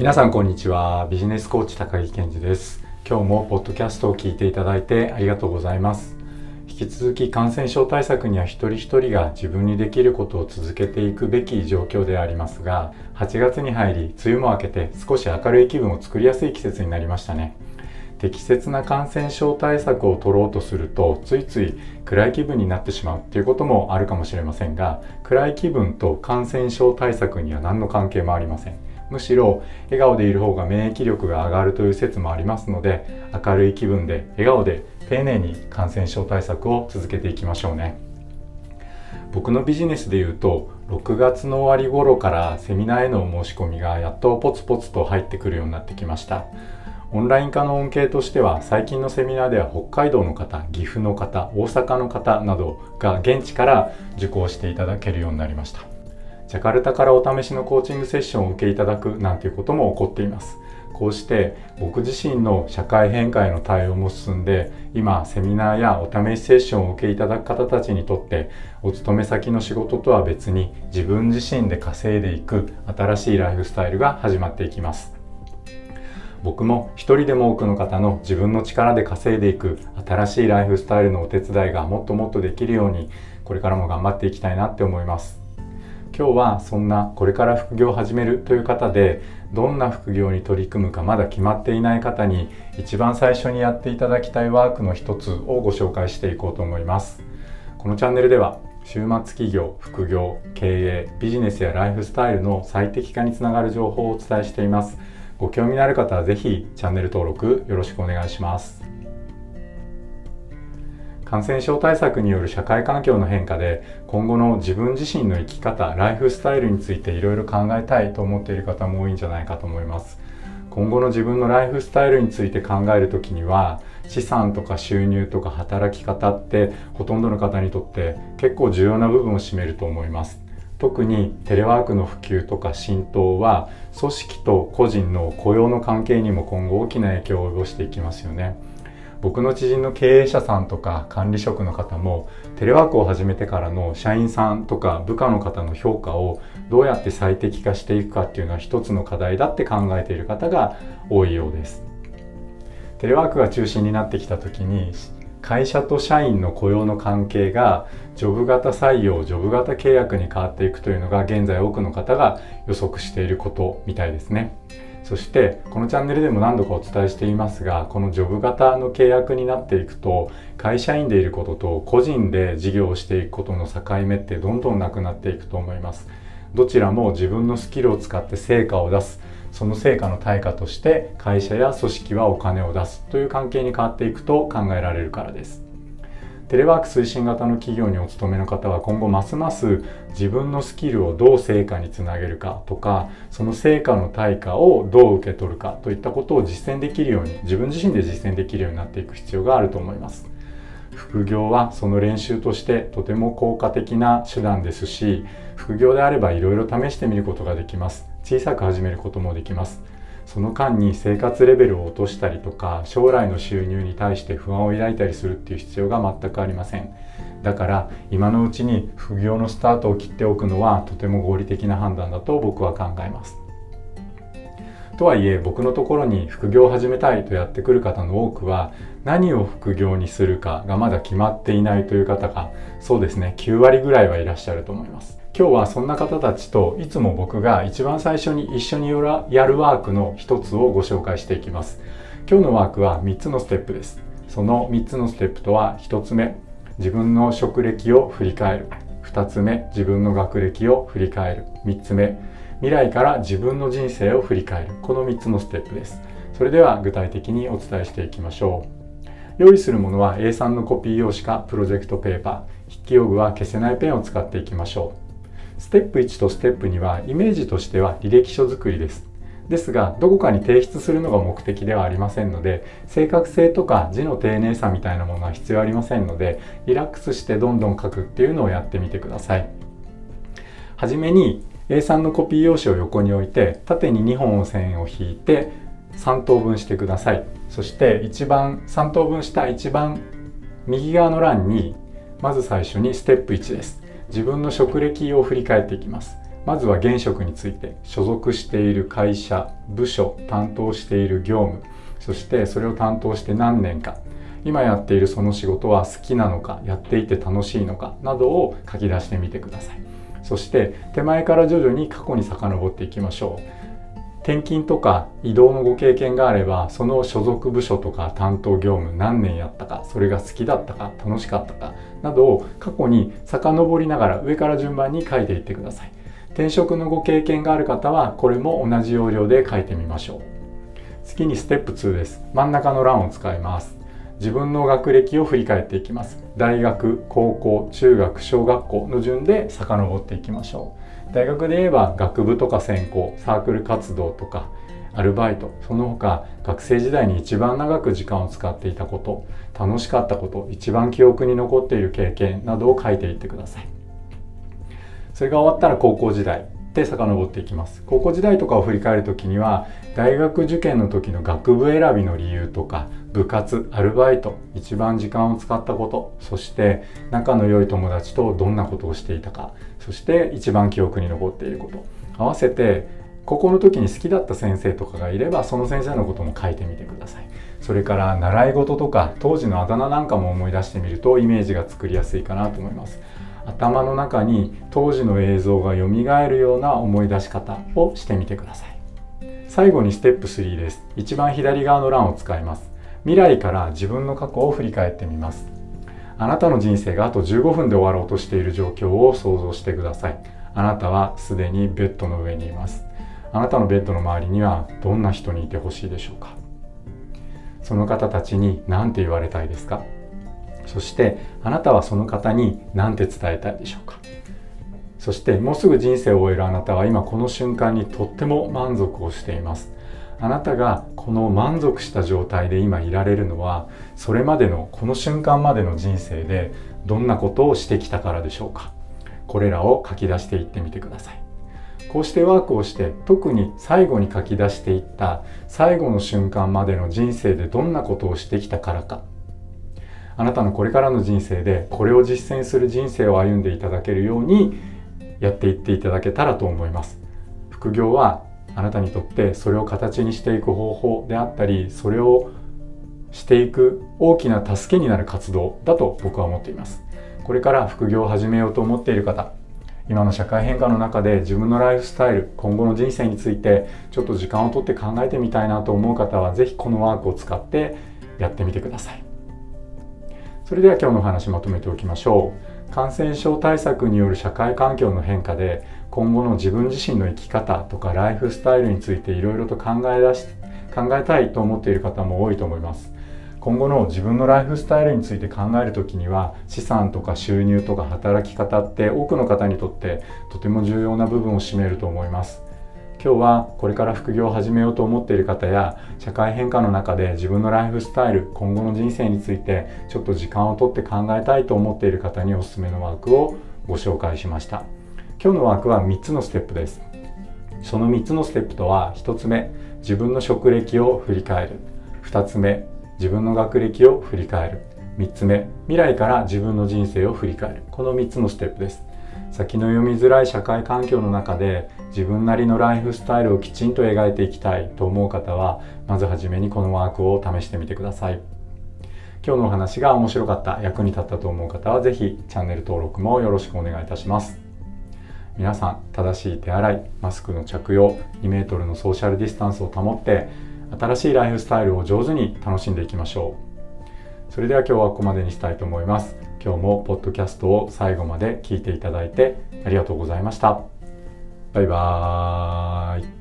皆さんこんにちは。ビジネスコーチ高木健二です。今日もポッドキャストを聞いていただいてありがとうございます。引き続き感染症対策には一人一人が自分にできることを続けていくべき状況でありますが8月に入り梅雨も明けて少し明るい気分を作りやすい季節になりましたね。適切な感染症対策を取ろうとするとついつい暗い気分になってしまうっていうこともあるかもしれませんが暗い気分と感染症対策には何の関係もありません。むしろ笑顔でいる方が免疫力が上がるという説もありますので明るい気分で笑顔で丁寧に感染症対策を続けていきましょうね。僕のビジネスでいうと6月の終わり頃からセミナーへの申し込みがやっとポツポツと入ってくるようになってきました。オンライン化の恩恵としては最近のセミナーでは北海道の方岐阜の方大阪の方などが現地から受講していただけるようになりました。ジャカルタからお試しのコーチングセッションを受けいただくなんていうことも起こっています。こうして僕自身の社会変化への対応も進んで今セミナーやお試しセッションを受けいただく方たちにとってお勤め先の仕事とは別に自分自身で稼いでいく新しいライフスタイルが始まっていきます。僕も一人でも多くの方の自分の力で稼いでいく新しいライフスタイルのお手伝いがもっともっとできるようにこれからも頑張っていきたいなって思います。今日はそんなこれから副業を始めるという方でどんな副業に取り組むかまだ決まっていない方に一番最初にやっていただきたいワークの一つをご紹介していこうと思います。このチャンネルでは週末企業副業経営ビジネスやライフスタイルの最適化につながる情報をお伝えしています。ご興味のある方は是非チャンネル登録よろしくお願いします。感染症対策による社会環境の変化で今後の自分自身の生き方ライフスタイルについていろいろ考えたいと思っている方も多いんじゃないかと思います。今後の自分のライフスタイルについて考える時には資産とか収入とか働き方ってほとんどの方にとって結構重要な部分を占めると思います。特にテレワークの普及とか浸透は組織と個人の雇用の関係にも今後大きな影響を及ぼしていきますよね。僕の知人の経営者さんとか管理職の方もテレワークを始めてからの社員さんとか部下の方の評価をどうやって最適化していくかっていうのは一つの課題だって考えている方が多いようですテレワークが中心になってきた時に会社と社員の雇用の関係がジョブ型採用ジョブ型契約に変わっていくというのが現在多くの方が予測していることみたいですね。そしてこのチャンネルでも何度かお伝えしていますがこのジョブ型の契約になっていくと会社員でいることと個人で事業をしていくことの境目ってどんどんなくなっていくと思います。どちらも自分のスキルを使って成果を出す。その成果の対価として会社や組織はお金を出すという関係に変わっていくと考えられるからです。テレワーク推進型の企業にお勤めの方は今後ますます自分のスキルをどう成果につなげるかとかその成果の対価をどう受け取るかといったことを実践できるように自分自身で実践できるようになっていく必要があると思います。副業はその練習としてとても効果的な手段ですし副業であればいろいろ試してみることができます。小さく始めることもできます。その間に生活レベルを落としたりとか将来の収入に対して不安を抱いたりするっていう必要が全くありません。だから今のうちに副業のスタートを切っておくのはとても合理的な判断だと僕は考えます。とはいえ僕のところに副業を始めたいとやってくる方の多くは何を副業にするかがまだ決まっていないという方がそうですね9割ぐらいはいらっしゃると思います。今日はそんな方たちといつも僕が一番最初に一緒にやるワークの一つをご紹介していきます。今日のワークは3つのステップです。その3つのステップとは1つ目自分の職歴を振り返る。2つ目自分の学歴を振り返る。3つ目未来から自分の人生を振り返る。この3つのステップです。それでは具体的にお伝えしていきましょう。用意するものは A3 のコピー用紙かプロジェクトペーパー。筆記用具は消せないペンを使っていきましょう。ステップ1とステップ2はイメージとしては履歴書作りです。ですが、どこかに提出するのが目的ではありませんので、正確性とか字の丁寧さみたいなものは必要ありませんので、リラックスしてどんどん書くっていうのをやってみてください。はじめに A3 のコピー用紙を横に置いて、縦に2本の線を引いて3等分してください。そして一番、3等分した一番右側の欄に、まず最初にステップ1です。自分の職歴を振り返っていきます。まずは現職について所属している会社部署担当している業務そしてそれを担当して何年か今やっているその仕事は好きなのかやっていて楽しいのかなどを書き出してみてください。そして手前から徐々に過去に遡っていきましょう。転勤とか移動のご経験があればその所属部署とか担当業務何年やったかそれが好きだったか楽しかったかなどを過去に遡りながら上から順番に書いていってください。転職のご経験がある方はこれも同じ要領で書いてみましょう。次にステップ2です。真ん中の欄を使います。自分の学歴を振り返っていきます。大学高校中学小学校の順で遡っていきましょう。大学で言えば学部とか専攻サークル活動とかアルバイトその他学生時代に一番長く時間を使っていたこと楽しかったこと一番記憶に残っている経験などを書いていってください。それが終わったら高校時代で遡っていきます。高校時代とかを振り返る時には大学受験の時の学部選びの理由とか部活アルバイト一番時間を使ったことそして仲の良い友達とどんなことをしていたかそして一番記憶に残っていること。合わせて高校の時に好きだった先生とかがいればその先生のことも書いてみてください。それから習い事とか当時のあだ名なんかも思い出してみるとイメージが作りやすいかなと思います。頭の中に当時の映像が蘇るような思い出し方をしてみてください。最後にステップ3です。一番左側の欄を使います。未来から自分の過去を振り返ってみます。あなたの人生があと15分で終わろうとしている状況を想像してください。あなたはすでにベッドの上にいます。あなたのベッドの周りにはどんな人にいてほしいでしょうか。その方たちに何て言われたいですか。そしてあなたはその方に何て伝えたいでしょうか？そしてもうすぐ人生を終えるあなたは今この瞬間にとっても満足をしています。あなたがこの満足した状態で今いられるのはそれまでのこの瞬間までの人生でどんなことをしてきたからでしょうか？これらを書き出していってみてください。こうしてワークをして特に最後に書き出していった最後の瞬間までの人生でどんなことをしてきたからか。あなたのこれからの人生でこれを実践する人生を歩んでいただけるようにやっていっていただけたらと思います。副業はあなたにとってそれを形にしていく方法であったりそれをしていく大きな助けになる活動だと僕は思っています。これから副業を始めようと思っている方今の社会変化の中で自分のライフスタイル今後の人生についてちょっと時間をとって考えてみたいなと思う方は是非このワークを使ってやってみてください。それでは今日のお話まとめておきましょう。感染症対策による社会環境の変化で今後の自分自身の生き方とかライフスタイルについていろいろと考え出し考えたいと思っている方も多いと思います。今後の自分のライフスタイルについて考える時には資産とか収入とか働き方って多くの方にとってとても重要な部分を占めると思います。今日はこれから副業を始めようと思っている方や社会変化の中で自分のライフスタイル今後の人生についてちょっと時間をとって考えたいと思っている方におすすめのワークをご紹介しました。今日のワークは3つのステップです。その3つのステップとは1つ目自分の職歴を振り返る。2つ目自分の学歴を振り返る。3つ目未来から自分の人生を振り返る。この3つのステップです。先の読みづらい社会環境の中で自分なりのライフスタイルをきちんと描いていきたいと思う方はまずはじめにこのワークを試してみてください。今日のお話が面白かった役に立ったと思う方は是非チャンネル登録もよろしくお願いいたします。皆さん正しい手洗いマスクの着用 2m のソーシャルディスタンスを保って新しいライフスタイルを上手に楽しんでいきましょう。それでは今日はここまでにしたいと思います。今日もポッドキャストを最後まで聞いていただいてありがとうございました。バイバーイ。